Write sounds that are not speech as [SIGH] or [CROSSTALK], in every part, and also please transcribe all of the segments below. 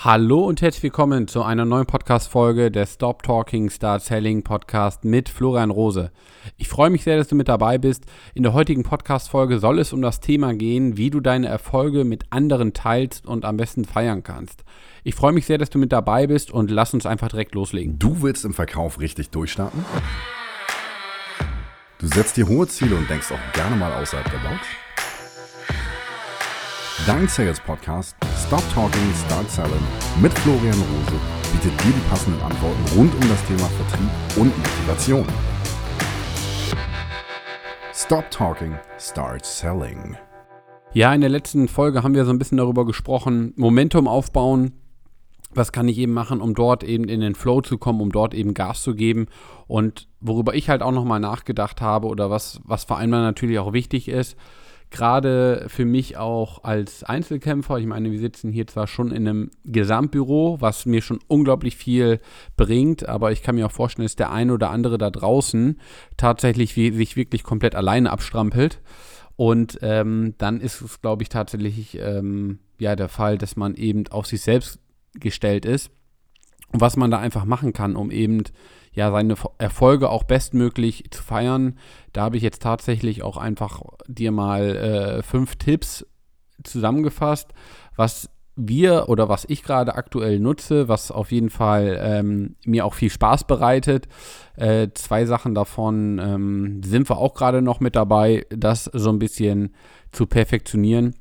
Hallo und herzlich willkommen zu einer neuen Podcast-Folge der Stop Talking Start Selling Podcast mit Florian Rose. Ich freue mich sehr, dass du mit dabei bist. In der heutigen Podcast-Folge soll es um das Thema gehen, wie du deine Erfolge mit anderen teilst und am besten feiern kannst. Ich freue mich sehr, dass du mit dabei bist und lass uns einfach direkt loslegen. Du willst im Verkauf richtig durchstarten? Du setzt dir hohe Ziele und denkst auch gerne mal außerhalb der Box? Dein Sales Podcast Stop Talking, Start Selling mit Florian Rose bietet dir die passenden Antworten rund um das Thema Vertrieb und Motivation. Stop Talking, Start Selling. Ja, in der letzten Folge haben wir so ein bisschen darüber gesprochen, Momentum aufbauen. Was kann ich eben machen, um dort eben in den Flow zu kommen, um dort eben Gas zu geben? Und worüber ich halt auch nochmal nachgedacht habe oder was, was vor allem natürlich auch wichtig ist, gerade für mich auch als Einzelkämpfer, ich meine, wir sitzen hier zwar schon in einem Gesamtbüro, was mir schon unglaublich viel bringt, aber ich kann mir auch vorstellen, dass der eine oder andere da draußen tatsächlich wie, sich wirklich komplett alleine abstrampelt. Und ähm, dann ist es, glaube ich, tatsächlich ähm, ja der Fall, dass man eben auf sich selbst gestellt ist und was man da einfach machen kann, um eben ja, seine Erfolge auch bestmöglich zu feiern. Da habe ich jetzt tatsächlich auch einfach dir mal äh, fünf Tipps zusammengefasst, was wir oder was ich gerade aktuell nutze, was auf jeden Fall ähm, mir auch viel Spaß bereitet. Äh, zwei Sachen davon ähm, sind wir auch gerade noch mit dabei, das so ein bisschen zu perfektionieren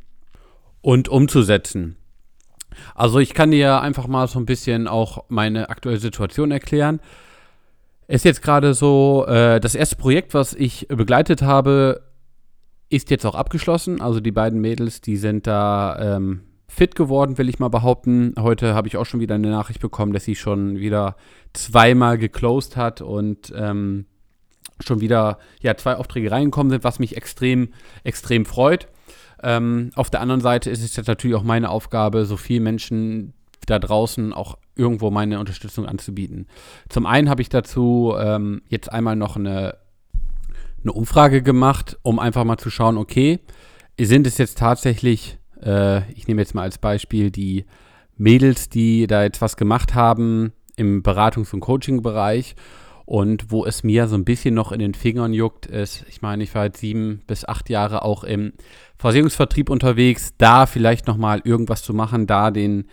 und umzusetzen. Also ich kann dir einfach mal so ein bisschen auch meine aktuelle Situation erklären. Ist jetzt gerade so, äh, das erste Projekt, was ich begleitet habe, ist jetzt auch abgeschlossen. Also die beiden Mädels, die sind da ähm, fit geworden, will ich mal behaupten. Heute habe ich auch schon wieder eine Nachricht bekommen, dass sie schon wieder zweimal geclosed hat und ähm, schon wieder ja, zwei Aufträge reingekommen sind, was mich extrem, extrem freut. Ähm, auf der anderen Seite ist es jetzt natürlich auch meine Aufgabe, so viele Menschen da draußen auch irgendwo meine Unterstützung anzubieten. Zum einen habe ich dazu ähm, jetzt einmal noch eine, eine Umfrage gemacht, um einfach mal zu schauen, okay, sind es jetzt tatsächlich, äh, ich nehme jetzt mal als Beispiel die Mädels, die da jetzt was gemacht haben im Beratungs- und Coaching-Bereich und wo es mir so ein bisschen noch in den Fingern juckt, ist, ich meine, ich war jetzt sieben bis acht Jahre auch im Versicherungsvertrieb unterwegs, da vielleicht nochmal irgendwas zu machen, da den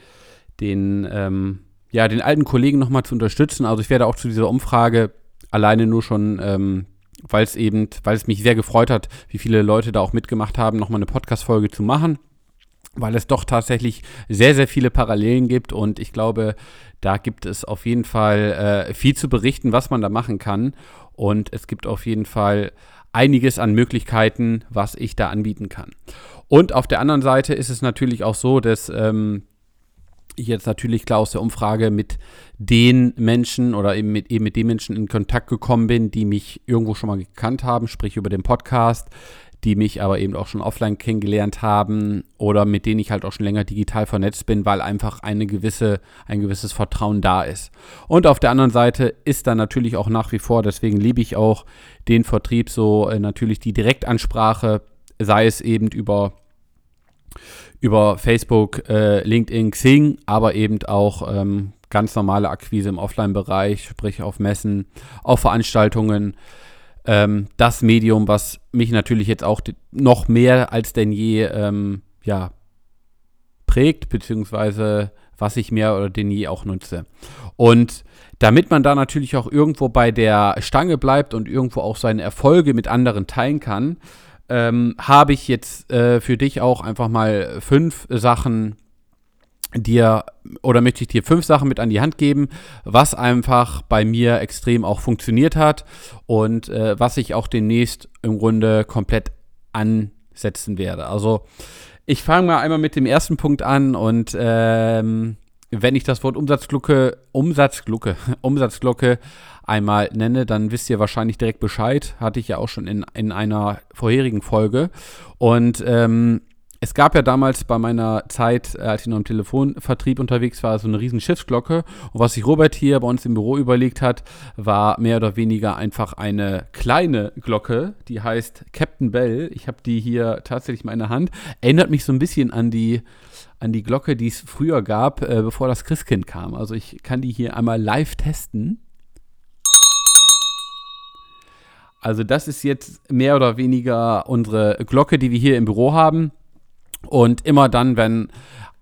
den, ähm, ja, den alten Kollegen nochmal zu unterstützen. Also ich werde auch zu dieser Umfrage alleine nur schon, ähm, weil es eben, weil es mich sehr gefreut hat, wie viele Leute da auch mitgemacht haben, nochmal eine Podcast-Folge zu machen weil es doch tatsächlich sehr, sehr viele Parallelen gibt und ich glaube, da gibt es auf jeden Fall äh, viel zu berichten, was man da machen kann und es gibt auf jeden Fall einiges an Möglichkeiten, was ich da anbieten kann. Und auf der anderen Seite ist es natürlich auch so, dass ähm, jetzt natürlich klar aus der Umfrage mit den Menschen oder eben mit, eben mit den Menschen in Kontakt gekommen bin, die mich irgendwo schon mal gekannt haben, sprich über den Podcast, die mich aber eben auch schon offline kennengelernt haben oder mit denen ich halt auch schon länger digital vernetzt bin, weil einfach eine gewisse, ein gewisses Vertrauen da ist. Und auf der anderen Seite ist dann natürlich auch nach wie vor, deswegen liebe ich auch den Vertrieb so äh, natürlich die Direktansprache, sei es eben über über Facebook, äh, LinkedIn, Xing, aber eben auch ähm, ganz normale Akquise im Offline-Bereich, sprich auf Messen, auf Veranstaltungen. Ähm, das Medium, was mich natürlich jetzt auch noch mehr als denn je ähm, ja, prägt, beziehungsweise was ich mehr oder denn je auch nutze. Und damit man da natürlich auch irgendwo bei der Stange bleibt und irgendwo auch seine Erfolge mit anderen teilen kann, ähm, habe ich jetzt äh, für dich auch einfach mal fünf Sachen dir oder möchte ich dir fünf Sachen mit an die Hand geben, was einfach bei mir extrem auch funktioniert hat und äh, was ich auch demnächst im Grunde komplett ansetzen werde. Also ich fange mal einmal mit dem ersten Punkt an und ähm, wenn ich das Wort Umsatzglocke, Umsatzglocke, [LAUGHS] Umsatzglocke einmal nenne, dann wisst ihr wahrscheinlich direkt Bescheid. Hatte ich ja auch schon in, in einer vorherigen Folge. Und ähm, es gab ja damals bei meiner Zeit, äh, als ich noch im Telefonvertrieb unterwegs war, so eine riesen Schiffsglocke. Und was sich Robert hier bei uns im Büro überlegt hat, war mehr oder weniger einfach eine kleine Glocke, die heißt Captain Bell. Ich habe die hier tatsächlich in meiner Hand. Erinnert mich so ein bisschen an die, an die Glocke, die es früher gab, äh, bevor das Christkind kam. Also ich kann die hier einmal live testen. Also das ist jetzt mehr oder weniger unsere Glocke, die wir hier im Büro haben. Und immer dann, wenn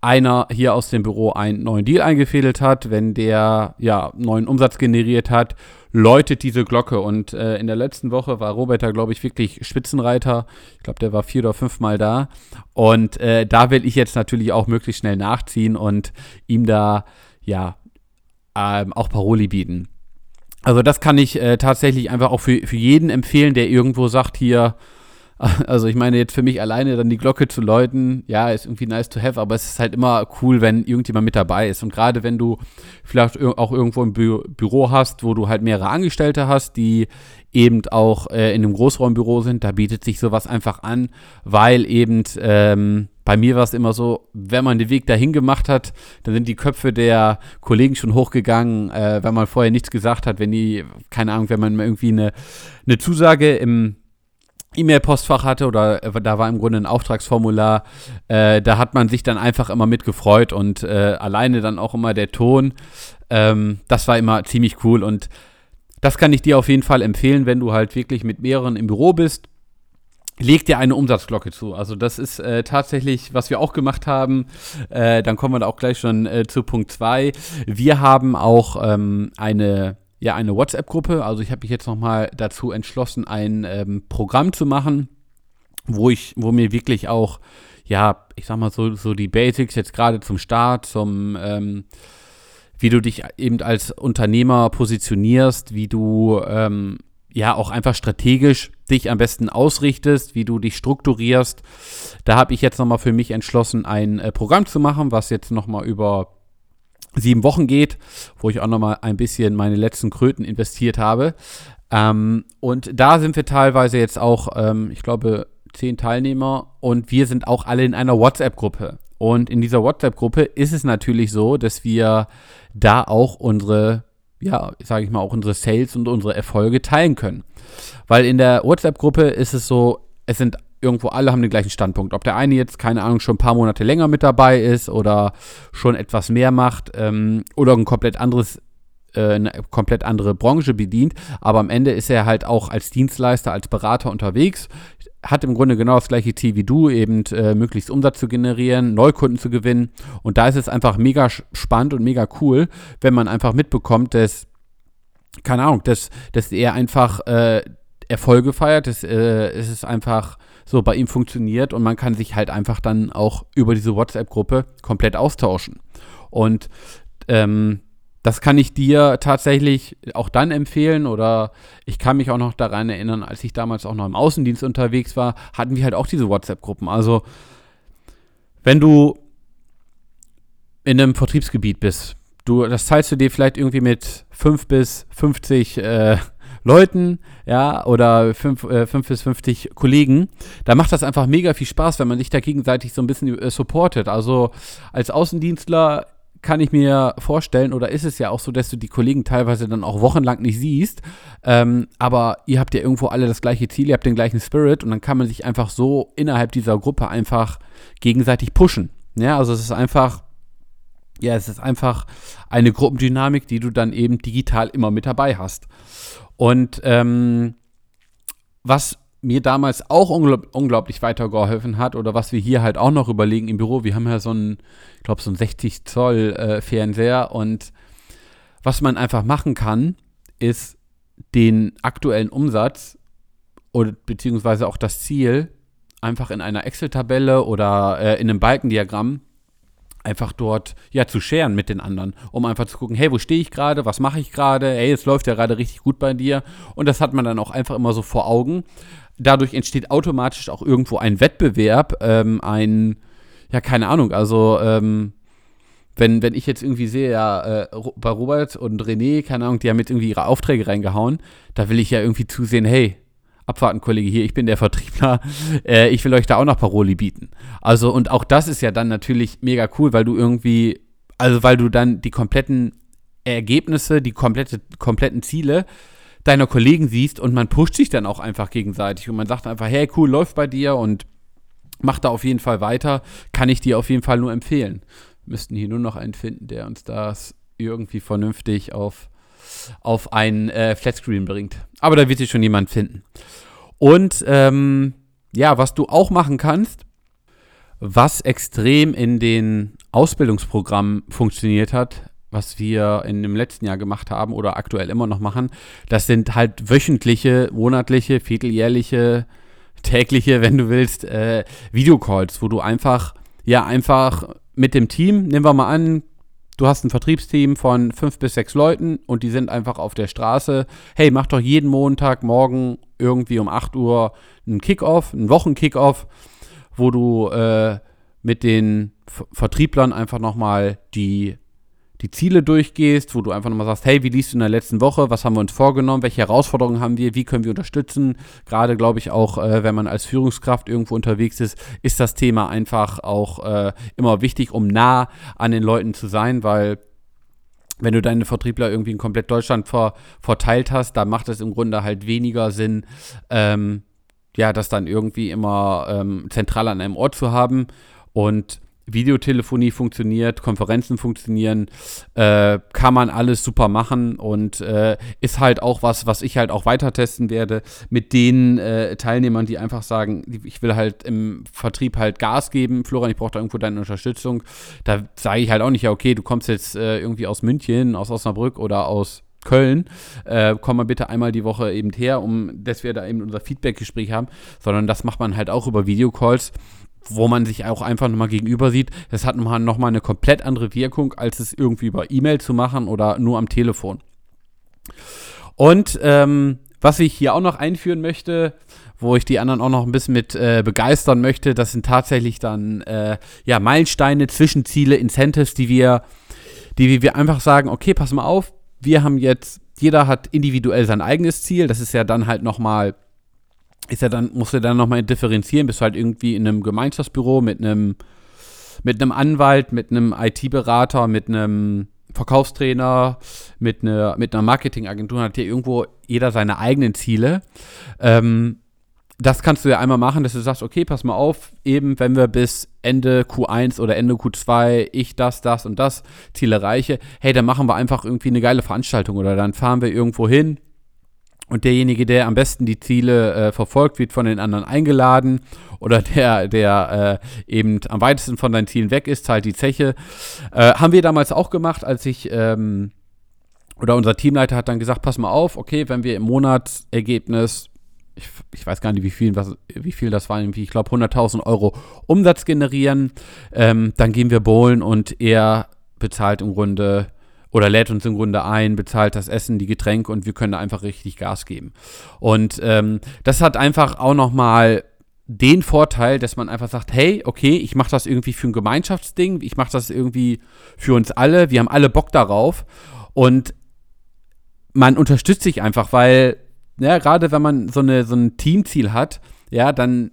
einer hier aus dem Büro einen neuen Deal eingefädelt hat, wenn der ja neuen Umsatz generiert hat, läutet diese Glocke. Und äh, in der letzten Woche war Robert da, glaube ich, wirklich Spitzenreiter. Ich glaube, der war vier oder fünf Mal da. Und äh, da will ich jetzt natürlich auch möglichst schnell nachziehen und ihm da ja ähm, auch Paroli bieten. Also das kann ich äh, tatsächlich einfach auch für, für jeden empfehlen, der irgendwo sagt hier, [LAUGHS] also ich meine jetzt für mich alleine dann die Glocke zu läuten, ja, ist irgendwie nice to have, aber es ist halt immer cool, wenn irgendjemand mit dabei ist. Und gerade wenn du vielleicht auch irgendwo ein Bü Büro hast, wo du halt mehrere Angestellte hast, die eben auch äh, in einem Großraumbüro sind, da bietet sich sowas einfach an, weil eben ähm, bei mir war es immer so, wenn man den Weg dahin gemacht hat, dann sind die Köpfe der Kollegen schon hochgegangen, äh, wenn man vorher nichts gesagt hat, wenn die, keine Ahnung, wenn man irgendwie eine, eine Zusage im E-Mail-Postfach hatte oder äh, da war im Grunde ein Auftragsformular, äh, da hat man sich dann einfach immer mitgefreut und äh, alleine dann auch immer der Ton, ähm, das war immer ziemlich cool und das kann ich dir auf jeden Fall empfehlen, wenn du halt wirklich mit mehreren im Büro bist. Leg dir eine Umsatzglocke zu. Also das ist äh, tatsächlich, was wir auch gemacht haben. Äh, dann kommen wir da auch gleich schon äh, zu Punkt 2. Wir haben auch ähm, eine ja eine WhatsApp-Gruppe. Also ich habe mich jetzt nochmal dazu entschlossen, ein ähm, Programm zu machen, wo ich, wo mir wirklich auch, ja, ich sag mal so, so die Basics jetzt gerade zum Start, zum ähm, wie du dich eben als Unternehmer positionierst, wie du ähm, ja auch einfach strategisch dich am besten ausrichtest, wie du dich strukturierst. Da habe ich jetzt nochmal für mich entschlossen, ein äh, Programm zu machen, was jetzt nochmal über sieben Wochen geht, wo ich auch nochmal ein bisschen meine letzten Kröten investiert habe. Ähm, und da sind wir teilweise jetzt auch, ähm, ich glaube, zehn Teilnehmer und wir sind auch alle in einer WhatsApp-Gruppe. Und in dieser WhatsApp-Gruppe ist es natürlich so, dass wir da auch unsere, ja, sage ich mal, auch unsere Sales und unsere Erfolge teilen können. Weil in der WhatsApp-Gruppe ist es so, es sind irgendwo alle haben den gleichen Standpunkt. Ob der eine jetzt, keine Ahnung, schon ein paar Monate länger mit dabei ist oder schon etwas mehr macht ähm, oder ein komplett anderes äh, eine komplett andere Branche bedient, aber am Ende ist er halt auch als Dienstleister, als Berater unterwegs, hat im Grunde genau das gleiche Ziel wie du, eben äh, möglichst Umsatz zu generieren, Neukunden zu gewinnen. Und da ist es einfach mega spannend und mega cool, wenn man einfach mitbekommt, dass, keine Ahnung, dass, dass er einfach äh, Erfolge feiert, dass äh, es ist einfach so bei ihm funktioniert und man kann sich halt einfach dann auch über diese WhatsApp-Gruppe komplett austauschen. Und ähm, das kann ich dir tatsächlich auch dann empfehlen oder ich kann mich auch noch daran erinnern, als ich damals auch noch im Außendienst unterwegs war, hatten wir halt auch diese WhatsApp-Gruppen. Also wenn du in einem Vertriebsgebiet bist, du, das teilst du dir vielleicht irgendwie mit 5 bis 50 äh, Leuten, ja, oder 5 äh, fünf bis 50 Kollegen, da macht das einfach mega viel Spaß, wenn man sich da gegenseitig so ein bisschen äh, supportet. Also als Außendienstler kann ich mir vorstellen, oder ist es ja auch so, dass du die Kollegen teilweise dann auch wochenlang nicht siehst, ähm, aber ihr habt ja irgendwo alle das gleiche Ziel, ihr habt den gleichen Spirit und dann kann man sich einfach so innerhalb dieser Gruppe einfach gegenseitig pushen. Ja, also es ist einfach, ja, es ist einfach eine Gruppendynamik, die du dann eben digital immer mit dabei hast. Und ähm, was mir damals auch unglaub, unglaublich weitergeholfen hat oder was wir hier halt auch noch überlegen im Büro, wir haben ja so einen, ich glaube, so einen 60 Zoll äh, Fernseher und was man einfach machen kann, ist den aktuellen Umsatz oder beziehungsweise auch das Ziel einfach in einer Excel-Tabelle oder äh, in einem Balkendiagramm einfach dort ja zu scheren mit den anderen, um einfach zu gucken, hey, wo stehe ich gerade, was mache ich gerade, hey, es läuft ja gerade richtig gut bei dir. Und das hat man dann auch einfach immer so vor Augen. Dadurch entsteht automatisch auch irgendwo ein Wettbewerb, ähm, ein, ja, keine Ahnung, also ähm, wenn, wenn ich jetzt irgendwie sehe, ja, äh, bei Robert und René, keine Ahnung, die haben jetzt irgendwie ihre Aufträge reingehauen, da will ich ja irgendwie zusehen, hey, abwarten, Kollege, hier, ich bin der Vertriebler, äh, ich will euch da auch noch Paroli bieten. Also, und auch das ist ja dann natürlich mega cool, weil du irgendwie, also weil du dann die kompletten Ergebnisse, die komplette, kompletten Ziele deiner Kollegen siehst und man pusht sich dann auch einfach gegenseitig und man sagt einfach, hey, cool, läuft bei dir und mach da auf jeden Fall weiter, kann ich dir auf jeden Fall nur empfehlen. Wir müssten hier nur noch einen finden, der uns das irgendwie vernünftig auf, auf ein äh, Flatscreen bringt. Aber da wird sich schon jemand finden. Und ähm, ja, was du auch machen kannst, was extrem in den Ausbildungsprogrammen funktioniert hat, was wir in dem letzten Jahr gemacht haben oder aktuell immer noch machen, das sind halt wöchentliche, monatliche, vierteljährliche, tägliche, wenn du willst, äh, Videocalls, wo du einfach, ja, einfach mit dem Team, nehmen wir mal an, du hast ein Vertriebsteam von fünf bis sechs Leuten und die sind einfach auf der Straße. Hey, mach doch jeden Montag morgen irgendwie um 8 Uhr einen Kickoff, einen Wochenkickoff, wo du äh, mit den Vertrieblern einfach nochmal die die Ziele durchgehst, wo du einfach nochmal sagst, hey, wie liest du in der letzten Woche, was haben wir uns vorgenommen, welche Herausforderungen haben wir, wie können wir unterstützen. Gerade glaube ich auch, äh, wenn man als Führungskraft irgendwo unterwegs ist, ist das Thema einfach auch äh, immer wichtig, um nah an den Leuten zu sein, weil wenn du deine Vertriebler irgendwie in komplett Deutschland ver verteilt hast, da macht es im Grunde halt weniger Sinn, ähm, ja, das dann irgendwie immer ähm, zentral an einem Ort zu haben. Und Videotelefonie funktioniert, Konferenzen funktionieren, äh, kann man alles super machen und äh, ist halt auch was, was ich halt auch weiter testen werde mit den äh, Teilnehmern, die einfach sagen, ich will halt im Vertrieb halt Gas geben, Florian, ich brauche da irgendwo deine Unterstützung. Da sage ich halt auch nicht, ja, okay, du kommst jetzt äh, irgendwie aus München, aus Osnabrück oder aus Köln, äh, komm mal bitte einmal die Woche eben her, um dass wir da eben unser Feedback-Gespräch haben, sondern das macht man halt auch über Videocalls wo man sich auch einfach nochmal gegenüber sieht, das hat nochmal noch mal eine komplett andere Wirkung, als es irgendwie über E-Mail zu machen oder nur am Telefon. Und ähm, was ich hier auch noch einführen möchte, wo ich die anderen auch noch ein bisschen mit äh, begeistern möchte, das sind tatsächlich dann äh, ja Meilensteine, Zwischenziele, Incentives, die wir, die wir einfach sagen, okay, pass mal auf, wir haben jetzt, jeder hat individuell sein eigenes Ziel, das ist ja dann halt nochmal ist ja dann, musst du dann nochmal differenzieren, bist du halt irgendwie in einem Gemeinschaftsbüro mit einem, mit einem Anwalt, mit einem IT-Berater, mit einem Verkaufstrainer, mit einer, mit einer Marketingagentur, hat hier irgendwo jeder seine eigenen Ziele. Ähm, das kannst du ja einmal machen, dass du sagst, okay, pass mal auf, eben wenn wir bis Ende Q1 oder Ende Q2 ich das, das und das Ziel erreiche, hey, dann machen wir einfach irgendwie eine geile Veranstaltung oder dann fahren wir irgendwo hin, und derjenige, der am besten die Ziele äh, verfolgt, wird von den anderen eingeladen. Oder der, der äh, eben am weitesten von deinen Zielen weg ist, zahlt die Zeche. Äh, haben wir damals auch gemacht, als ich, ähm, oder unser Teamleiter hat dann gesagt, pass mal auf, okay, wenn wir im Monatsergebnis, ich, ich weiß gar nicht, wie viel, was, wie viel das war, ich glaube 100.000 Euro Umsatz generieren, ähm, dann gehen wir bowlen und er bezahlt im Grunde oder lädt uns im Grunde ein, bezahlt das Essen, die Getränke und wir können da einfach richtig Gas geben. Und ähm, das hat einfach auch nochmal den Vorteil, dass man einfach sagt, hey, okay, ich mache das irgendwie für ein Gemeinschaftsding, ich mache das irgendwie für uns alle, wir haben alle Bock darauf und man unterstützt sich einfach, weil ja, gerade wenn man so, eine, so ein Teamziel hat, ja, dann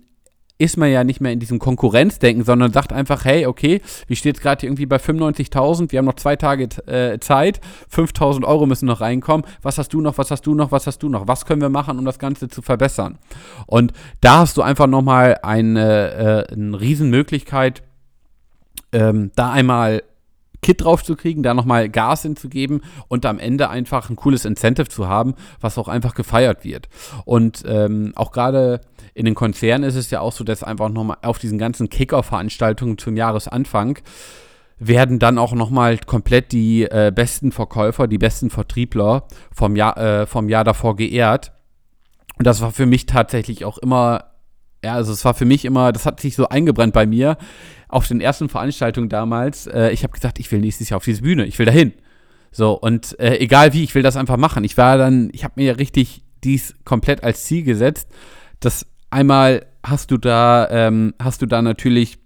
ist man ja nicht mehr in diesem Konkurrenzdenken, sondern sagt einfach, hey, okay, wie steht es gerade irgendwie bei 95.000, wir haben noch zwei Tage äh, Zeit, 5.000 Euro müssen noch reinkommen, was hast du noch, was hast du noch, was hast du noch, was können wir machen, um das Ganze zu verbessern? Und da hast du einfach nochmal eine, äh, eine Riesenmöglichkeit, ähm, da einmal Kit drauf zu kriegen, da nochmal Gas hinzugeben und am Ende einfach ein cooles Incentive zu haben, was auch einfach gefeiert wird. Und ähm, auch gerade in den Konzernen ist es ja auch so, dass einfach nochmal auf diesen ganzen Kicker-Veranstaltungen zum Jahresanfang werden dann auch nochmal komplett die äh, besten Verkäufer, die besten Vertriebler vom Jahr, äh, vom Jahr davor geehrt. Und das war für mich tatsächlich auch immer, ja, also es war für mich immer, das hat sich so eingebrannt bei mir auf den ersten Veranstaltungen damals. Äh, ich habe gesagt, ich will nächstes Jahr auf diese Bühne, ich will dahin. So, und äh, egal wie, ich will das einfach machen. Ich war dann, ich habe mir richtig dies komplett als Ziel gesetzt, dass einmal hast du da, ähm, hast du da natürlich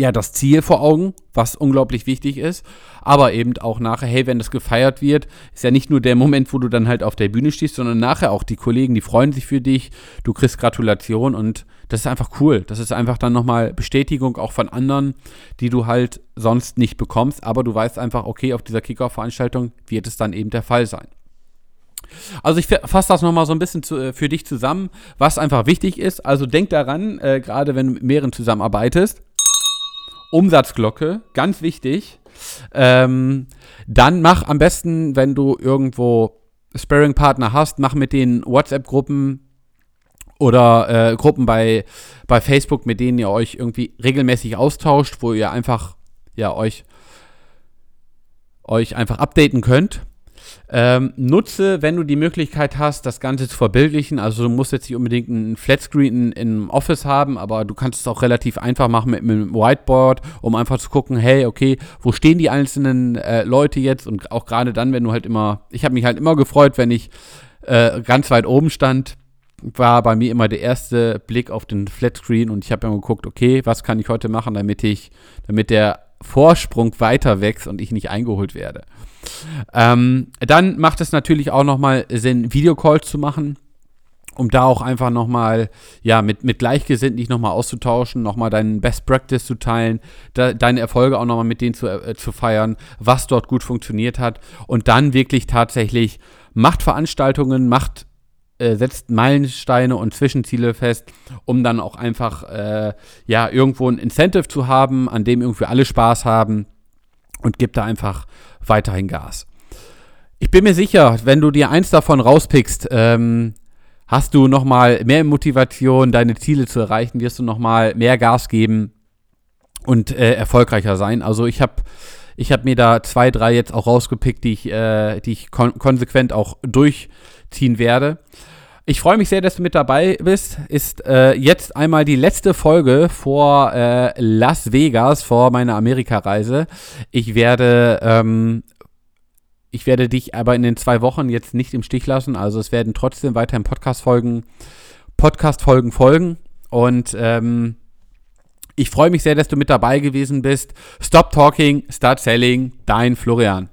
ja das Ziel vor Augen, was unglaublich wichtig ist, aber eben auch nachher, hey, wenn das gefeiert wird, ist ja nicht nur der Moment, wo du dann halt auf der Bühne stehst, sondern nachher auch die Kollegen, die freuen sich für dich, du kriegst Gratulation und das ist einfach cool. Das ist einfach dann nochmal Bestätigung auch von anderen, die du halt sonst nicht bekommst, aber du weißt einfach, okay, auf dieser Kickoff-Veranstaltung wird es dann eben der Fall sein. Also ich fasse das nochmal so ein bisschen zu, äh, für dich zusammen, was einfach wichtig ist. Also denk daran, äh, gerade wenn du mit mehreren zusammenarbeitest, Umsatzglocke, ganz wichtig. Ähm, dann mach am besten, wenn du irgendwo Sparring-Partner hast, mach mit den WhatsApp-Gruppen oder äh, Gruppen bei, bei Facebook, mit denen ihr euch irgendwie regelmäßig austauscht, wo ihr einfach ja euch euch einfach updaten könnt. Ähm, nutze, wenn du die Möglichkeit hast, das Ganze zu verbildlichen. Also du musst jetzt nicht unbedingt einen Flatscreen im Office haben, aber du kannst es auch relativ einfach machen mit, mit einem Whiteboard, um einfach zu gucken, hey, okay, wo stehen die einzelnen äh, Leute jetzt? Und auch gerade dann, wenn du halt immer, ich habe mich halt immer gefreut, wenn ich äh, ganz weit oben stand, war bei mir immer der erste Blick auf den Flatscreen und ich habe immer geguckt, okay, was kann ich heute machen, damit ich, damit der Vorsprung weiter wächst und ich nicht eingeholt werde. Ähm, dann macht es natürlich auch nochmal Sinn, Videocalls zu machen, um da auch einfach nochmal, ja, mit, mit Gleichgesinnten dich nochmal auszutauschen, nochmal deinen Best Practice zu teilen, da, deine Erfolge auch nochmal mit denen zu, äh, zu feiern, was dort gut funktioniert hat und dann wirklich tatsächlich macht Veranstaltungen, macht äh, setzt Meilensteine und Zwischenziele fest, um dann auch einfach äh, ja irgendwo ein Incentive zu haben, an dem irgendwie alle Spaß haben und gibt da einfach weiterhin Gas. Ich bin mir sicher, wenn du dir eins davon rauspickst, ähm, hast du nochmal mehr Motivation, deine Ziele zu erreichen, wirst du nochmal mehr Gas geben und äh, erfolgreicher sein. Also ich habe ich hab mir da zwei, drei jetzt auch rausgepickt, die ich, äh, die ich kon konsequent auch durchziehen werde. Ich freue mich sehr, dass du mit dabei bist. Ist äh, jetzt einmal die letzte Folge vor äh, Las Vegas, vor meiner Amerikareise. Ich werde, ähm, ich werde dich aber in den zwei Wochen jetzt nicht im Stich lassen. Also es werden trotzdem weiterhin Podcast-Folgen, Podcast-Folgen folgen. Und ähm, ich freue mich sehr, dass du mit dabei gewesen bist. Stop talking, start selling. Dein Florian.